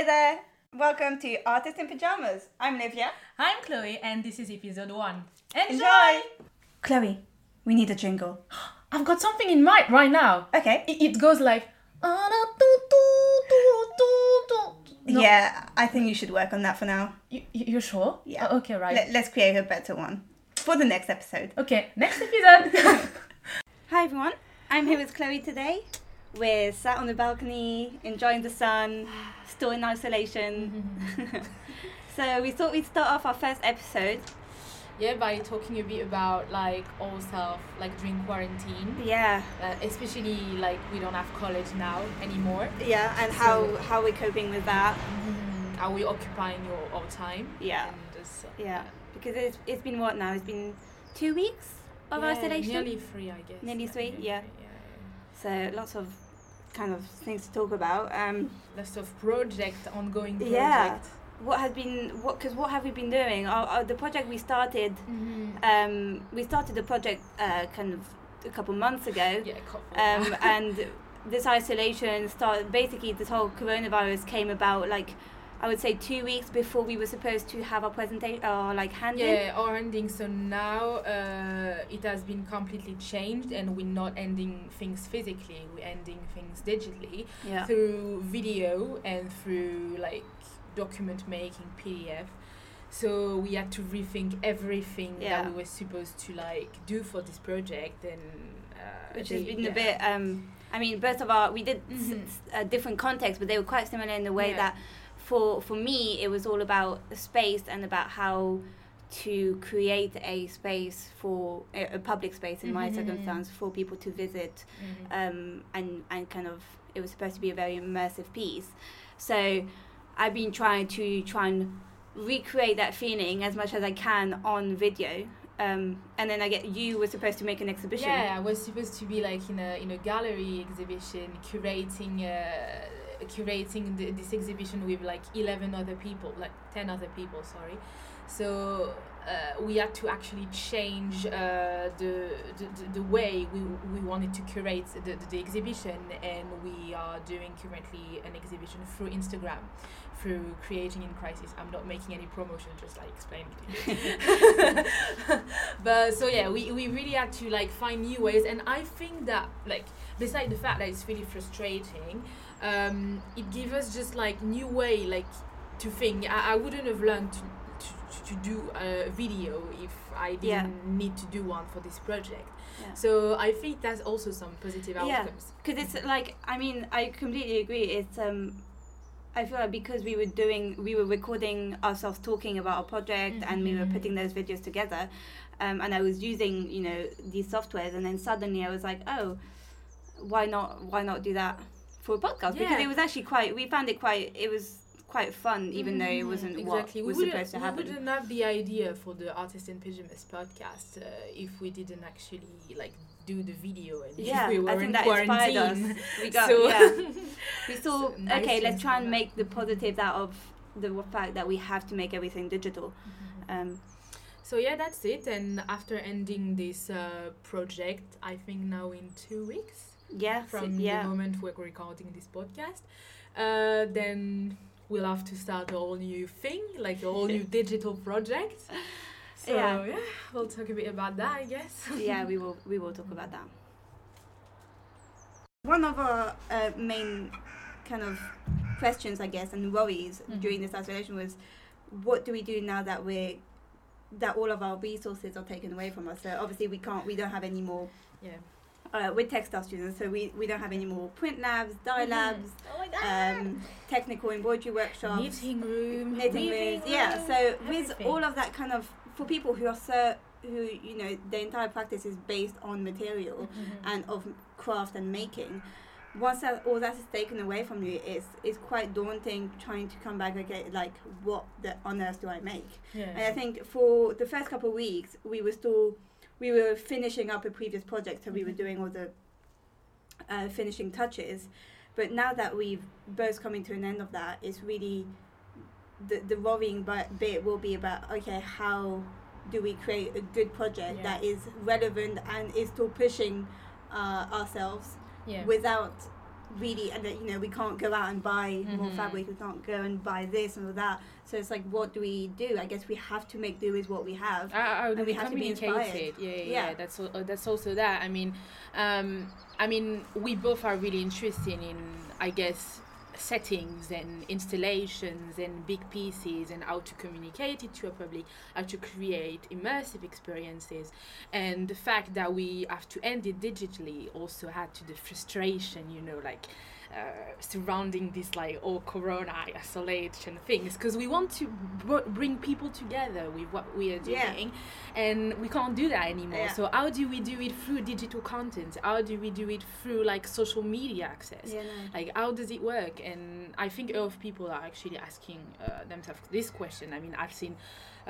Hello there. Welcome to Artist in Pajamas. I'm Livia. I'm Chloe, and this is episode one. Enjoy! Enjoy. Chloe, we need a jingle. I've got something in mind right now. Okay. It, it goes like. No, Yeah, I think you should work on that for now. You, you- you're sure? Yeah. Oh, okay, right. Let, let's create a better one for the next episode. okay, next episode. Hi everyone. I'm here with Chloe today. We're sat on the balcony, enjoying the sun, still in isolation. so we thought we'd start off our first episode. yeah, by talking a bit about like ourselves, like during quarantine. Yeah, Uh, especially like we don't have college now anymore. yeah, and how So- how we're coping with that. Are we occupying your, all time? Yeah. And just, uh, Yeah, because it's it's been what now? It's been two weeks of yeah, isolation. Nearly three, I guess. Nearly three, yeah. three, yeah. So lots of kind of things to talk about. Um, Lots of project, ongoing project. Yeah. what has been what? Because what have we been doing? Our, our, the project we started. Mm-hmm. Um, we started the project uh, kind of a couple months ago. Yeah, couple. Um, and this isolation started. Basically, this whole coronavirus came about like. I would say two weeks before we were supposed to have our presentation, or like handing. Yeah, our ending. So now uh, it has been completely changed, and we're not ending things physically. We're ending things digitally Yeah. through video and through like document making PDF. So we had to rethink everything Yeah. that we were supposed to like do for this project, and uh, which has been yeah. a bit. Um, I mean, both of our we did s- Mhm. s- uh, different contexts, but they were quite similar in the way Yeah. that for for me it was all about space and about how to create a space for a, a public space in my Mhm. circumstance for people to visit Mhm. um, and and kind of it was supposed to be a very immersive piece. So I've been trying to try and recreate that feeling as much as I can on video. Um, and then I get you were supposed to make an exhibition. Yeah, I was supposed to be like in a in a gallery exhibition, curating uh, curating the, this exhibition with like eleven other people, like ten other people. Sorry, so. Uh, we had to actually change uh, the, the, the- way we, we wanted to curate the, the, exhibition and we are doing currently an exhibition through Instagram through creating in crisis. I'm not making any promotion just like explaining to you. But so yeah we, we really had to like find new ways and i think that like beside the fact that it's really frustrating um, it gives us just like new way like to think. I, I wouldn't have learned to, to, to do a video if i didn't Yeah. need to do one for this project Yeah. so i think that's also some positive Yeah. outcomes because it's like I mean I completely agree. It's um, I feel like because we were doing we were recording ourselves talking about our project and we were Mhm. putting those videos together, um, and I was using you know these softwares and then suddenly I was like oh, why not why not do that for a podcast because it was actually quite we found it quite it was quite fun even though it Mhm, wasn't exactly. what was supposed to happen. We wouldn't have the idea for the Artist in Pyjamas podcast uh, if we didn't actually like do the video and Yeah, we were I think in that inspired us. We got So- yeah. We saw So nice okay, let's try and make the positives out of the fact that we have to make everything digital. Um, So yeah, that's it. And after ending this uh, project, I think now in two weeks yeah, from yeah, the moment we're recording this podcast, uh, then we'll have to start a whole new thing, like a whole new digital project. So Yeah. yeah, we'll talk a bit about that, I guess. yeah. We will we will talk about that. One of our uh, main kind of questions, I guess, and worries Mhm. during this isolation was, what do we do now that we're that all of our resources are taken away from us? So obviously we can't, we don't have any more. Yeah. Uh, we're textile students, so we, we don't have any more print labs, dye labs, Oh um, technical embroidery workshops, knitting room, knitting rooms. Yeah, so with all of that kind of for people who are so who you know the entire practice is based on material Mhm. and of craft and making. Once that all that is taken away from you, it's it's quite daunting trying to come back. Okay, like what the on earth do I make? yeah. And I think for the first couple of weeks, we were still we were finishing up a previous project, so we were Mhm. doing all the uh, finishing touches. But now that we've both coming to an end of that, it's really the the worrying bi- bit will be about okay, how do we create a good project Yeah. that is relevant and is still pushing uh, ourselves yeah. without really and that, you know we can't go out and buy more Mhm. fabric we can't go and buy this and that so it's like what do we do i guess we have to make do with what we have I, I would And we have to be. Yeah, yeah, yeah. Yeah. That's uh, that's also that. I mean, um, I mean, we both are really interested in, I guess, settings and installations and big pieces and how to communicate it to a public, how to create immersive experiences, and the fact that we have to end it digitally also had to the frustration, you know, like. Uh, surrounding this like all corona isolation things because we want to br- bring people together with what we are doing Yeah. and we can't do that anymore Yeah. so how do we do it through digital content how do we do it through like social media access yeah, no. like how does it work and i think a lot of people are actually asking uh, themselves this question i mean i've seen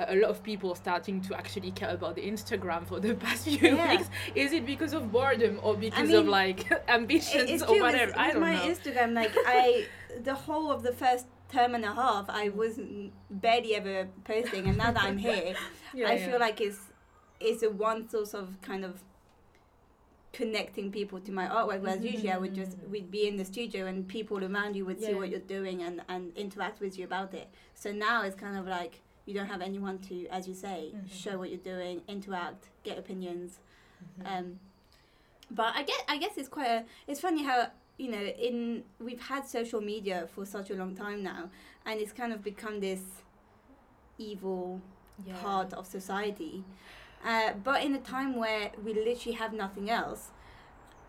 a lot of people starting to actually care about the instagram for the past few Yeah. weeks is it because of boredom or because mean, of like ambitions or whatever with, i with don't my know instagram like i the whole of the first term and a half i wasn't barely ever posting and now that i'm here Yeah, I yeah. feel like it's it's a one source of kind of connecting people to my artwork. Whereas mm-hmm. usually I would just we'd be in the studio and people around you would see what you're doing and and interact with you about it. So now it's kind of like you don't have anyone to, as you say, Mhm. show what you're doing, interact, get opinions. Mhm. Um, but I get I guess it's quite a it's funny how you know in we've had social media for such a long time now and it's kind of become this evil yeah. part of society. Uh, but in a time where we literally have nothing else,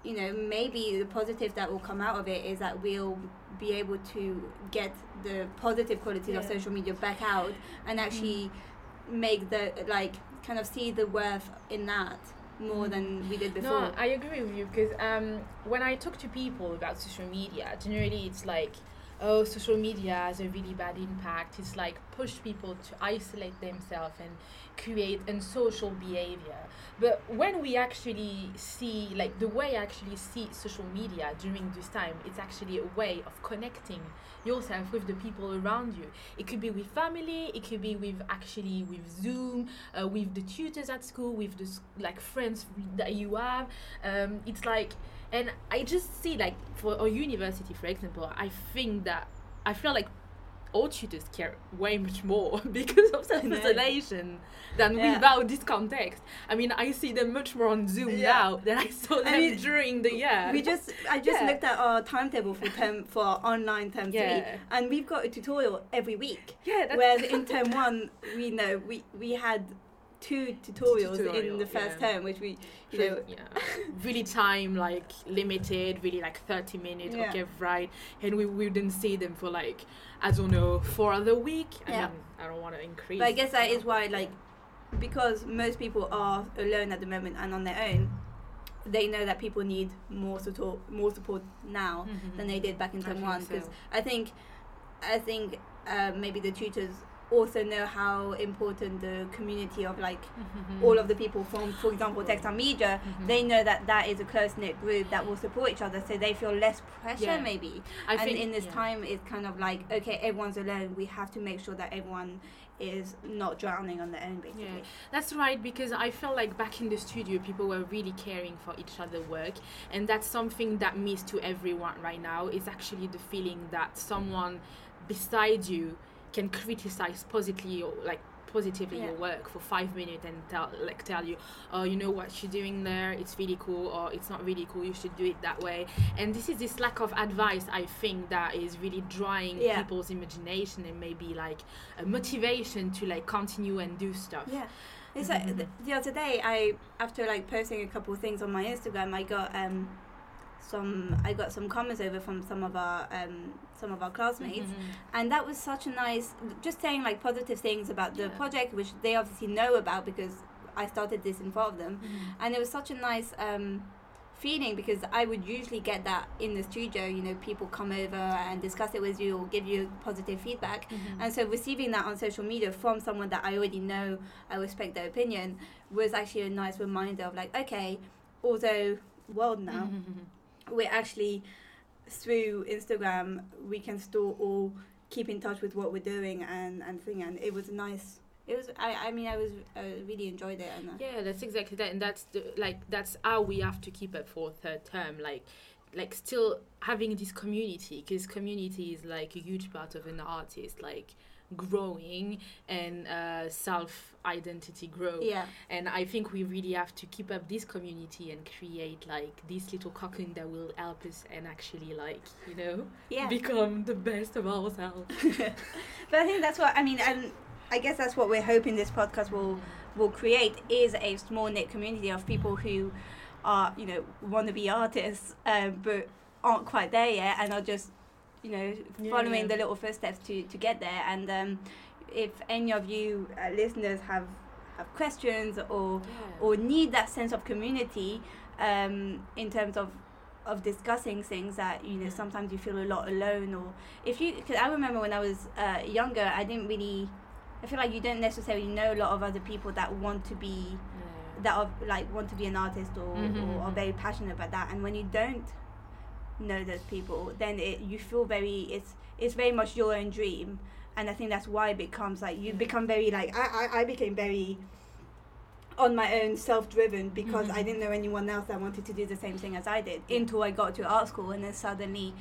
you know, maybe the positive that will come out of it is that we'll be able to get the positive qualities of social media back out and actually make the like kind of see the worth in that more than we did before. No, I agree with you because um, when I talk to people about social media, generally it's like, oh, social media has a really bad impact. It's like push people to isolate themselves and create unsocial behavior. But when we actually see, like the way I actually see social media during this time, it's actually a way of connecting yourself with the people around you. It could be with family, it could be with actually with Zoom, uh, with the tutors at school, with the like friends that you have. Um, it's like, and I just see like for a university, for example, I think that I feel like all tutors care way much more because of self isolation than Yeah. without this context. I mean, I see them much more on Zoom Yeah. now than I saw them mean, during the year. We just I just Yeah. looked at our timetable for term for online term three, and we've got a tutorial every week. yeah, that's Whereas in term one, we know we we had two tutorials in the first yeah. term, which we you know yeah. really time like limited, really like 30 minutes, Yeah. okay, right. And we wouldn't see them for like, I don't know, four other week. I Yeah. mean, I don't want to increase. But I guess that is why, like, because most people are alone at the moment and on their own, they know that people need more support, more support now Mhm. than they did back in I term one. so. Because I think, I think uh, maybe the tutors also know how important the community of like Mhm. all of the people from, for example, textile media. Mhm. They know that that is a close knit group that will support each other, so they feel less pressure Yeah. maybe. I and think in this yeah. time, it's kind of like okay, everyone's alone. We have to make sure that everyone is not drowning on their own, basically. Yeah. That's right, because I felt like back in the studio, people were really caring for each other's work, and that's something that means to everyone right now. Is actually the feeling that someone beside you can criticize positively or like positively Yeah. your work for five minutes and tell like tell you oh you know what you're doing there it's really cool or it's not really cool you should do it that way and this is this lack of advice i think that is really drawing Yeah. people's imagination and maybe like a motivation to like continue and do stuff Yeah. It's like Mhm. the, the other day, I after like posting a couple of things on my Instagram, I got um some I got some comments over from some of our um some of our classmates, Mhm. and that was such a nice just saying like positive things about the Yeah. project, which they obviously know about because I started this in front of them, Mhm. and it was such a nice um feeling because I would usually get that in the studio. You know, people come over and discuss it with you or give you positive feedback. Mhm. And so receiving that on social media from someone that I already know, I respect their opinion, was actually a nice reminder of like, okay, although world now, Mhm. We're actually through Instagram, we can still all keep in touch with what we're doing and and thing. And it was nice. It was. I. I mean, I was. Really enjoyed it. And Yeah, that's exactly that, and that's the like that's how we have to keep it for third term. Like like still having this community because community is like a huge part of an artist like growing and uh, self identity grow Yeah. and i think we really have to keep up this community and create like this little cocoon that will help us and actually like you know Yeah. become the best of ourselves but I think that's what I mean, and I guess that's what we're hoping this podcast will will create is a small knit community of people who are you know want to be artists, um, but aren't quite there yet, and are just you know Yeah, following yeah. the little footsteps to to get there. And um, if any of you uh, listeners have have questions or or need that sense of community um, in terms of of discussing things that you know sometimes you feel a lot alone or if you because I remember when I was uh, younger I didn't really I feel like you don't necessarily know a lot of other people that want to be that are like want to be an artist or, Mhm, or are mhm. very passionate about that and when you don't know those people then it you feel very it's it's very much your own dream and I think that's why it becomes like you Mm. become very like I, I, I became very on my own self-driven because I Mhm. didn't know anyone else that wanted to do the same thing as I did until I got to art school and then suddenly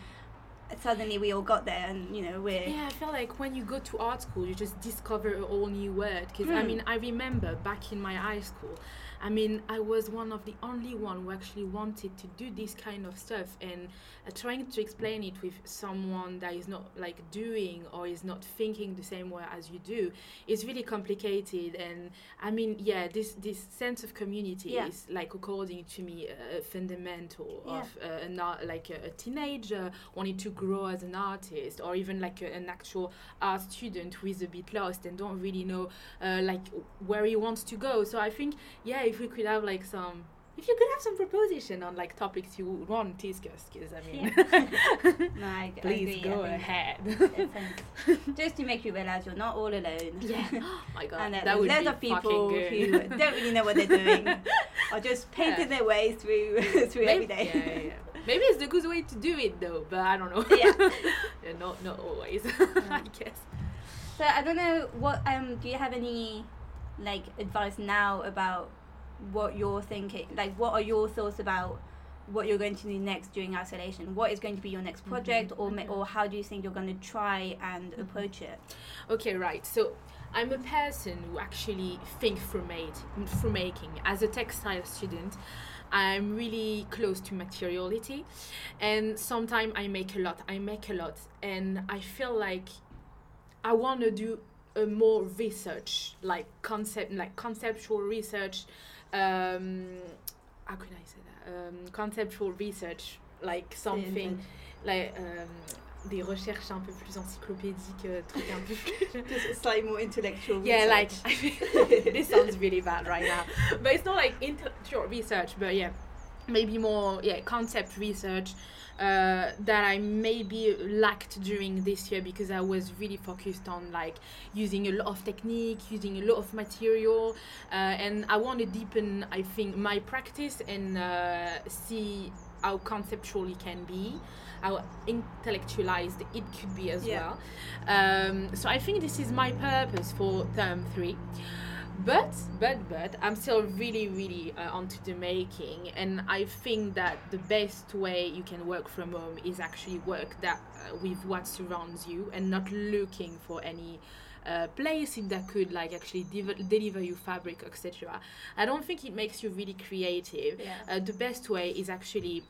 suddenly we all got there and you know we're Yeah, I feel like when you go to art school, you just discover a whole new world Because I Hmm. mean, I remember back in my high school, I mean, I was one of the only one who actually wanted to do this kind of stuff, and uh, trying to explain it with someone that is not like doing or is not thinking the same way as you do is really complicated. And I mean, yeah, this this sense of community Yeah. is like according to me uh, fundamental Yeah. of uh, an art, like a, a teenager wanting to grow as an artist or even like a, an actual art student who is a bit lost and don't really know uh, like where he wants to go so i think yeah if we could have like some if you could have some proposition on like topics you want to discuss because i mean. No, I, I please agree, go ahead. just to make you realize you're not all alone. Yeah. Oh my god and that there's would be of people who don't really know what they're doing or just painting their way through through every maybe, day. yeah, yeah, yeah. maybe it's the good way to do it though but i don't know. Yeah. yeah not not always i guess. So I don't know what um do you have any like advice now about what you're thinking? Like what are your thoughts about what you're going to do next during isolation? What is going to be your next project or ma- mhm. or how do you think you're going to try and approach it? Okay, right. So I'm a person who actually think through made through making. As a textile student, I'm really close to materiality, and sometimes I make a lot. I make a lot, and I feel like I want to do a more research, like concept, like conceptual research. Um, how can I say that? Um, conceptual research, like something like um, des recherches un peu plus encyclopédiques, trucs un peu plus. Slightly more intellectual. yeah, like this sounds really bad right now, but it's not like intellectual research, but yeah, maybe more yeah concept research uh, that I maybe lacked during this year because I was really focused on like using a lot of technique, using a lot of material, uh, and I want to deepen I think my practice and uh, see how conceptual it can be, how intellectualized it could be as Yeah. well. Um, so I think this is my purpose for term three. But, but, but, I'm still really, really uh, onto the making, and I think that the best way you can work from home is actually work that uh, with what surrounds you, and not looking for any uh, place that could like actually dev- deliver you fabric, etc. I don't think it makes you really creative. Yeah. Uh, the best way is actually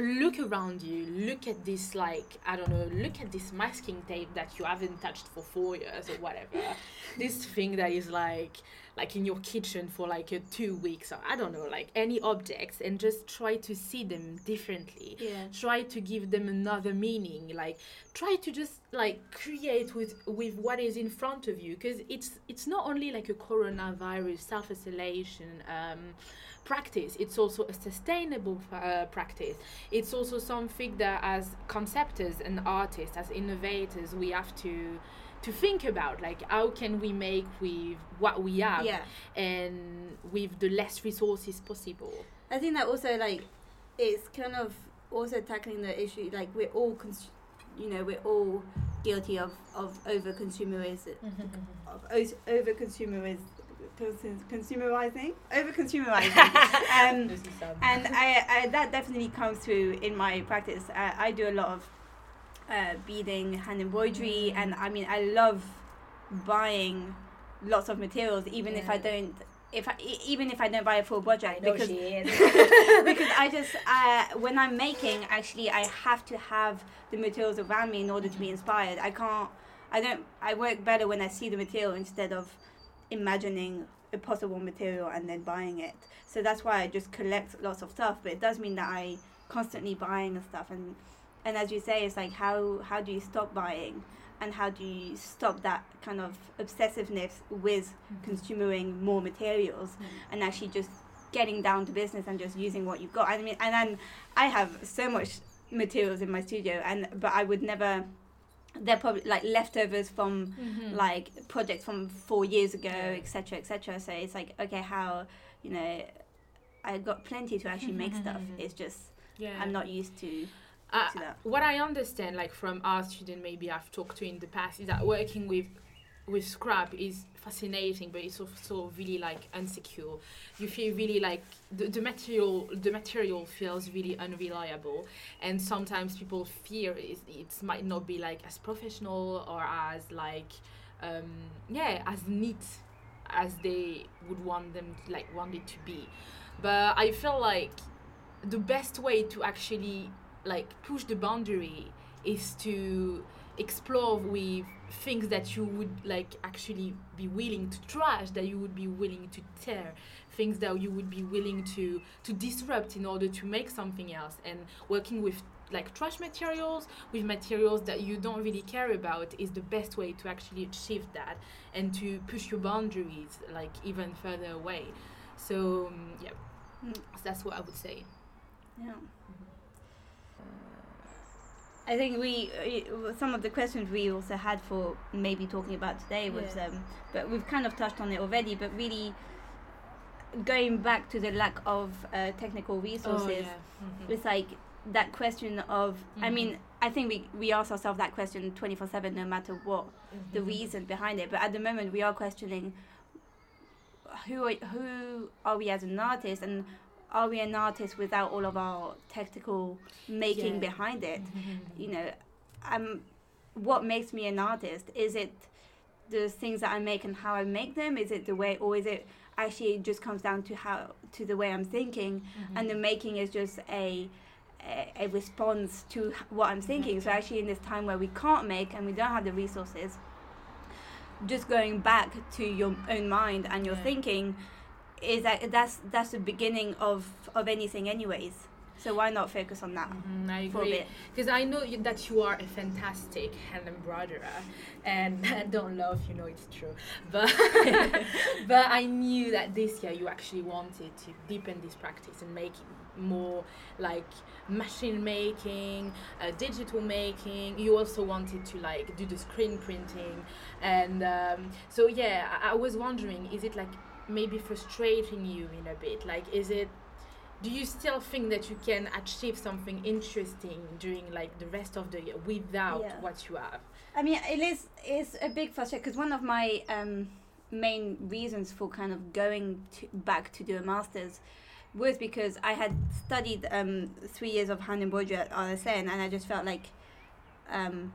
look around you look at this like i don't know look at this masking tape that you haven't touched for four years or whatever. This thing that is like like in your kitchen for like uh, two weeks or i don't know like any objects and just try to see them differently. Yeah. try to give them another meaning. Like try to just like create with with what is in front of you because it's it's not only like a coronavirus self-isolation um practice. It's also a sustainable uh, practice. It's also something that as conceptors and artists as innovators we have to to think about like how can we make with what we have Yeah. and with the less resources possible. I think that also like it's kind of also tackling the issue like we're all cons- you know we're all guilty of of over consumerism of over consumerism cons- consumerizing, over consumerizing. um, and I, I, that definitely comes through in my practice. Uh, I do a lot of uh, beading, hand embroidery, and I mean, I love buying lots of materials, even if I don't. If I, even if I don't buy a full budget, I know because she is. because I just uh, when I'm making, actually, I have to have the materials around me in order to be inspired. I can't. I don't. I work better when I see the material instead of imagining a possible material and then buying it. So that's why I just collect lots of stuff. But it does mean that I constantly buying stuff. And and as you say, it's like how how do you stop buying? And how do you stop that kind of obsessiveness with mm-hmm. consuming more materials mm-hmm. and actually just getting down to business and just using what you've got. I mean, and then I have so much materials in my studio, and but I would never. They're probably like leftovers from Mhm. like projects from four years ago, etc., etc. So it's like okay, how you know, I got plenty to actually make stuff. It's just yeah. I'm not used to Uh, to that. what I understand, like from our student, maybe I've talked to in the past, is that working with with scrap is fascinating, but it's also really like insecure. You feel really like the, the material the material feels really unreliable, and sometimes people fear it, it might not be like as professional or as like um, yeah as neat as they would want them like want it to be. But I feel like the best way to actually like push the boundary is to explore with things that you would like actually be willing to trash that you would be willing to tear. Things that you would be willing to to disrupt in order to make something else. And working with like trash materials with materials that you don't really care about is the best way to actually achieve that and to push your boundaries like even further away. So um, yeah. Mm. that's what i would say. Yeah. I think we uh, some of the questions we also had for maybe talking about today was Yeah. um, but we've kind of touched on it already but really going back to the lack of uh, technical resources Mhm. it's like that question of I Mhm. mean I think we we ask ourselves that question 24/7 no matter what the Mhm. reason behind it but at the moment we are questioning who are, who are we as an artist and are we an artist without all of our technical making Yeah. behind it Mhm. you know um what makes me an artist is it the things that i make and how i make them is it the way or is it actually it just comes down to how to the way i'm thinking and the making is just a a, a response to what i'm thinking so actually in this time where we can't make and we don't have the resources just going back to your own mind and your Yeah. thinking is that that's that's the beginning of of anything anyways so why not focus on that Mhm, I agree. Because I know you, that you are a fantastic hand embroiderer, and I don't love, you know, it's true. But but I knew that this year you actually wanted to deepen this practice and make it more like machine making, uh, digital making. You also wanted to like do the screen printing, and um, so yeah, I, I was wondering, is it like maybe frustrating you in a bit? Like, is it do you still think that you can achieve something interesting during like the rest of the year without Yeah. what you have I mean, it is it's a big frustration because one of my um, main reasons for kind of going to, back to do a master's was because I had studied um, three years of hand embroidery at RSN and I just felt like um,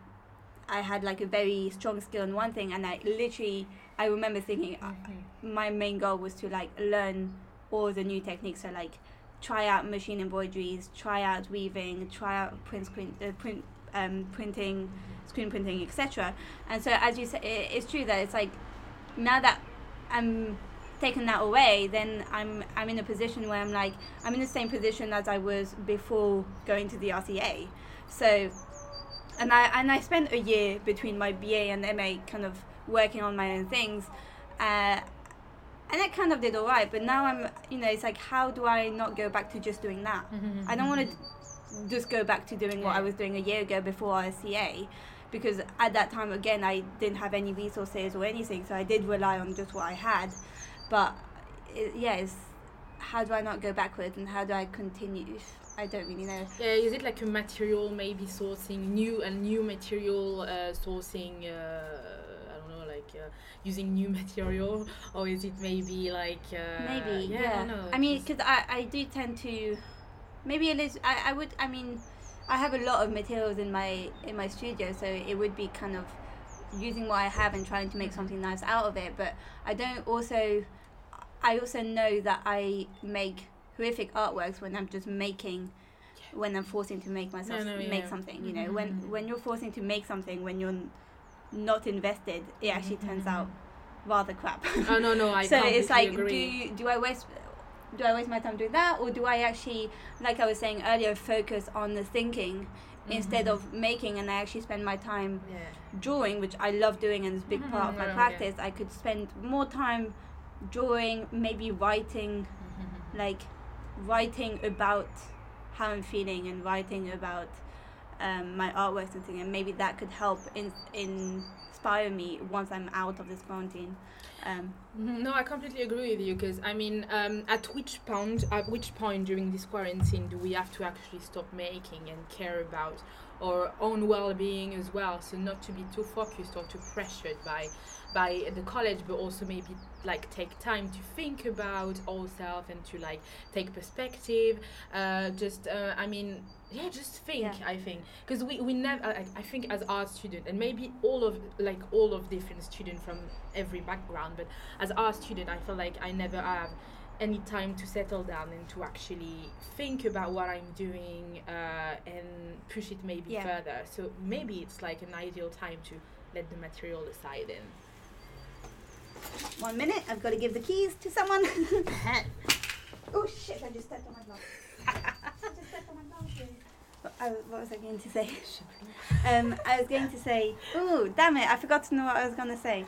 I had like a very strong skill in one thing and I literally I remember thinking uh, my main goal was to like learn all the new techniques. So like try out machine embroideries try out weaving try out print screen uh, print um, printing screen printing etc and so as you say i- it's true that it's like now that i'm taking that away then i'm i'm in a position where i'm like i'm in the same position as i was before going to the rca so and i and i spent a year between my ba and ma kind of working on my own things uh, and I kind of did all right but now i'm you know it's like how do i not go back to just doing that I don't want to just go back to doing what I was doing a year ago before RCA because at that time again I didn't have any resources or anything so I did rely on just what I had but it, yeah it's how do I not go backwards and how do I continue I don't really know. Yeah, is it like a material maybe sourcing new and new material uh, sourcing? Uh, I don't know, like uh, using new material, or is it maybe like uh, maybe Yeah, yeah, I know. I mean because I, I do tend to maybe it is I, I would i mean i have a lot of materials in my in my studio so it would be kind of using what i have and trying to make something nice out of it but i don't also i also know that i make horrific artworks when i'm just making when i'm forcing to make myself no, make yeah. something you know when Mhm. when you're forcing to make something when you're not invested it actually turns out rather crap oh no, no, I so it's like agree. do do I waste do I waste my time doing that or do I actually like I was saying earlier focus on the thinking instead Mhm. of making and I actually spend my time yeah. drawing which I love doing and it's a big part of my Mhm, yeah. practice I could spend more time drawing maybe writing like writing about how I'm feeling and writing about um, my artworks and things and maybe that could help in, inspire me once I'm out of this quarantine um, No, I completely agree with you because I mean, um, at which point, at which point during this quarantine do we have to actually stop making and care about our own well-being as well? So not to be too focused or too pressured by by the college, but also maybe like take time to think about ourselves and to like take perspective. Uh, just, uh, I mean. Yeah, just think. Yeah. I think because we, we never. I, I think as art student and maybe all of like all of different students from every background, but as art student, I feel like I never have any time to settle down and to actually think about what I'm doing uh, and push it maybe Yeah. further. So maybe it's like an ideal time to let the material aside and one minute I've got to give the keys to someone oh shit I just stepped on my glove I just stepped on my glove what, was I going to say um, I was going to say oh damn it I forgot to know what I was going to say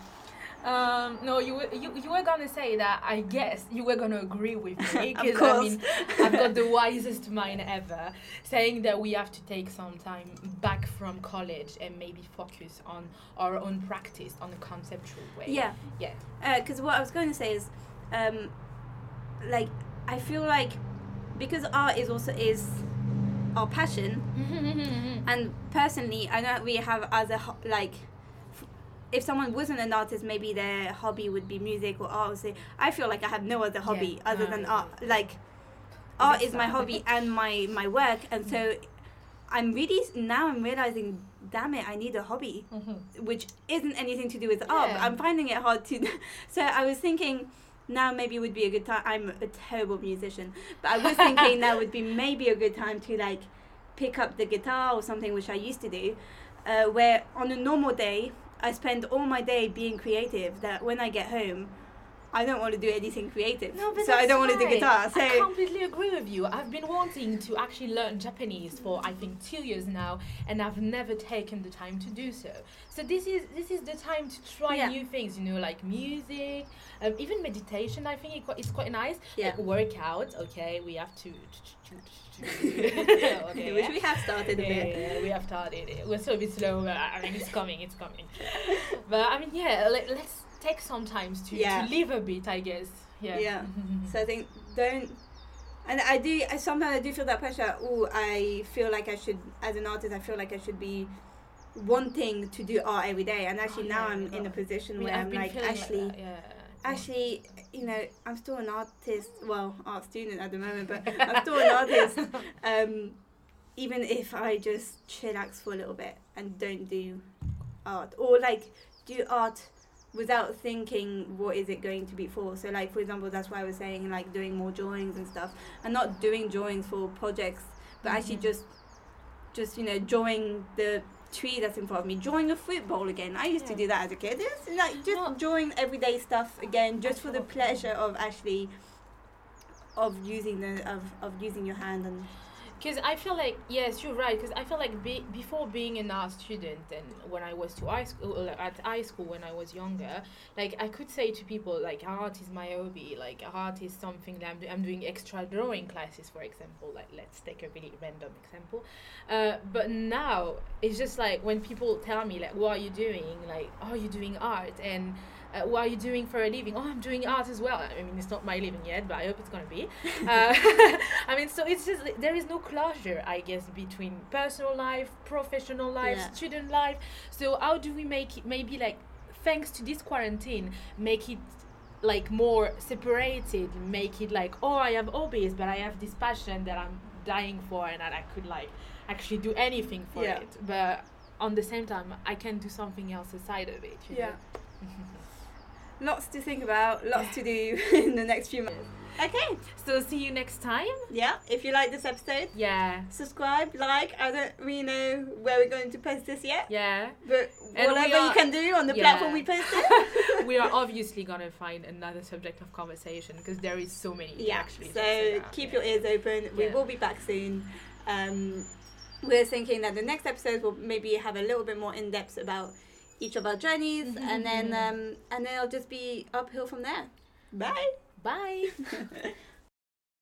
Um, no, you, were- you you were gonna say that. I guess you were gonna agree with me because I mean I've got the wisest mind ever, saying that we have to take some time back from college and maybe focus on our own practice on a conceptual way. yeah Yeah. because what I was going to say is, um, like I feel like because art is also is our passion, and personally, I know we have other ho- like. f- If someone wasn't an artist, maybe their hobby would be music or art. Or say, I feel like I have no other hobby Yeah, other no, than art. Like, art is my hobby and my my work, and so I'm really now I'm realizing, damn it, I need a hobby which isn't anything to do with art. But Yeah. I'm finding it hard to. so I was thinking now maybe would be a good time. I'm a terrible musician, but I was thinking that would be maybe a good time to like pick up the guitar or something which I used to do. Uh, where on a normal day I spend all my day being creative. That when I get home. I don't want to do anything creative, No, but so I don't want to do guitar. So I completely agree with you. I've been wanting to actually learn Japanese for I think two years now, and I've never taken the time to do so. So this is this is the time to try Yeah. new things. You know, like music, um, even meditation. I think it it's quite nice. Yeah. Like workout. Okay, we have to. okay, which yeah. we have started a bit. yeah, we have started. it. We're so a bit slow. But I mean, it's coming. It's coming. But I mean, yeah. Let, let's take some time to, Yeah. to live a bit. I guess. Yeah. Yeah. So I think don't. And I do. I sometimes I do feel that pressure. Oh, I feel like I should, as an artist, I feel like I should be wanting to do art every day. And actually, Oh, now yeah, I'm in a position I mean, where I've I'm like, actually, yeah. actually, you know, I'm still an artist. Well, art student at the moment, but I'm still an artist. Um, even if I just chillax for a little bit and don't do art, or like do art without thinking what is it going to be for. So, like for example, that's why I was saying like doing more drawings and stuff, and not doing drawings for projects, but actually Mhm. just, just you know, drawing the tree that's in front of me, drawing a fruit bowl again. I used to do that as a kid. It's like just No. drawing everyday stuff again, just for the pleasure of actually of using the of, of using your hand and Because I feel like yes, you're right. Because I feel like be, before being an art student and when I was to high school at high school when I was younger, like I could say to people like art is my hobby. Like art is something that I'm, do- I'm doing extra drawing classes, for example. Like let's take a really random example. Uh, but now it's just like when people tell me like, "What are you doing?" Like, "Oh, you're doing art," and uh, what are you doing for a living? Oh, I'm doing art as well. I mean, it's not my living yet, but I hope it's gonna be. Uh, I mean, so it's just there is no closure, I guess, between personal life, professional life, Yeah. student life. So how do we make it maybe like thanks to this quarantine make it like more separated make it like oh i have hobbies but i have this passion that i'm dying for and that i could like actually do anything for Yeah. it but on the same time i can do something else aside of it you Yeah. know? Lots to think about, lots to do in the next few months. Okay, so see you next time yeah, if you like this episode, yeah subscribe, like. I don't really know where we're going to post this yet, yeah but And we whatever you can do on the yeah. platform we post it. we are obviously gonna find another subject of conversation because there is so many yeah, actually so keep yeah. your ears open. We Yeah. will be back soon. Um, we're thinking that the next episode will maybe have a little bit more in depth about each of our journeys, and then um, and then it'll just be uphill from there. Bye. bye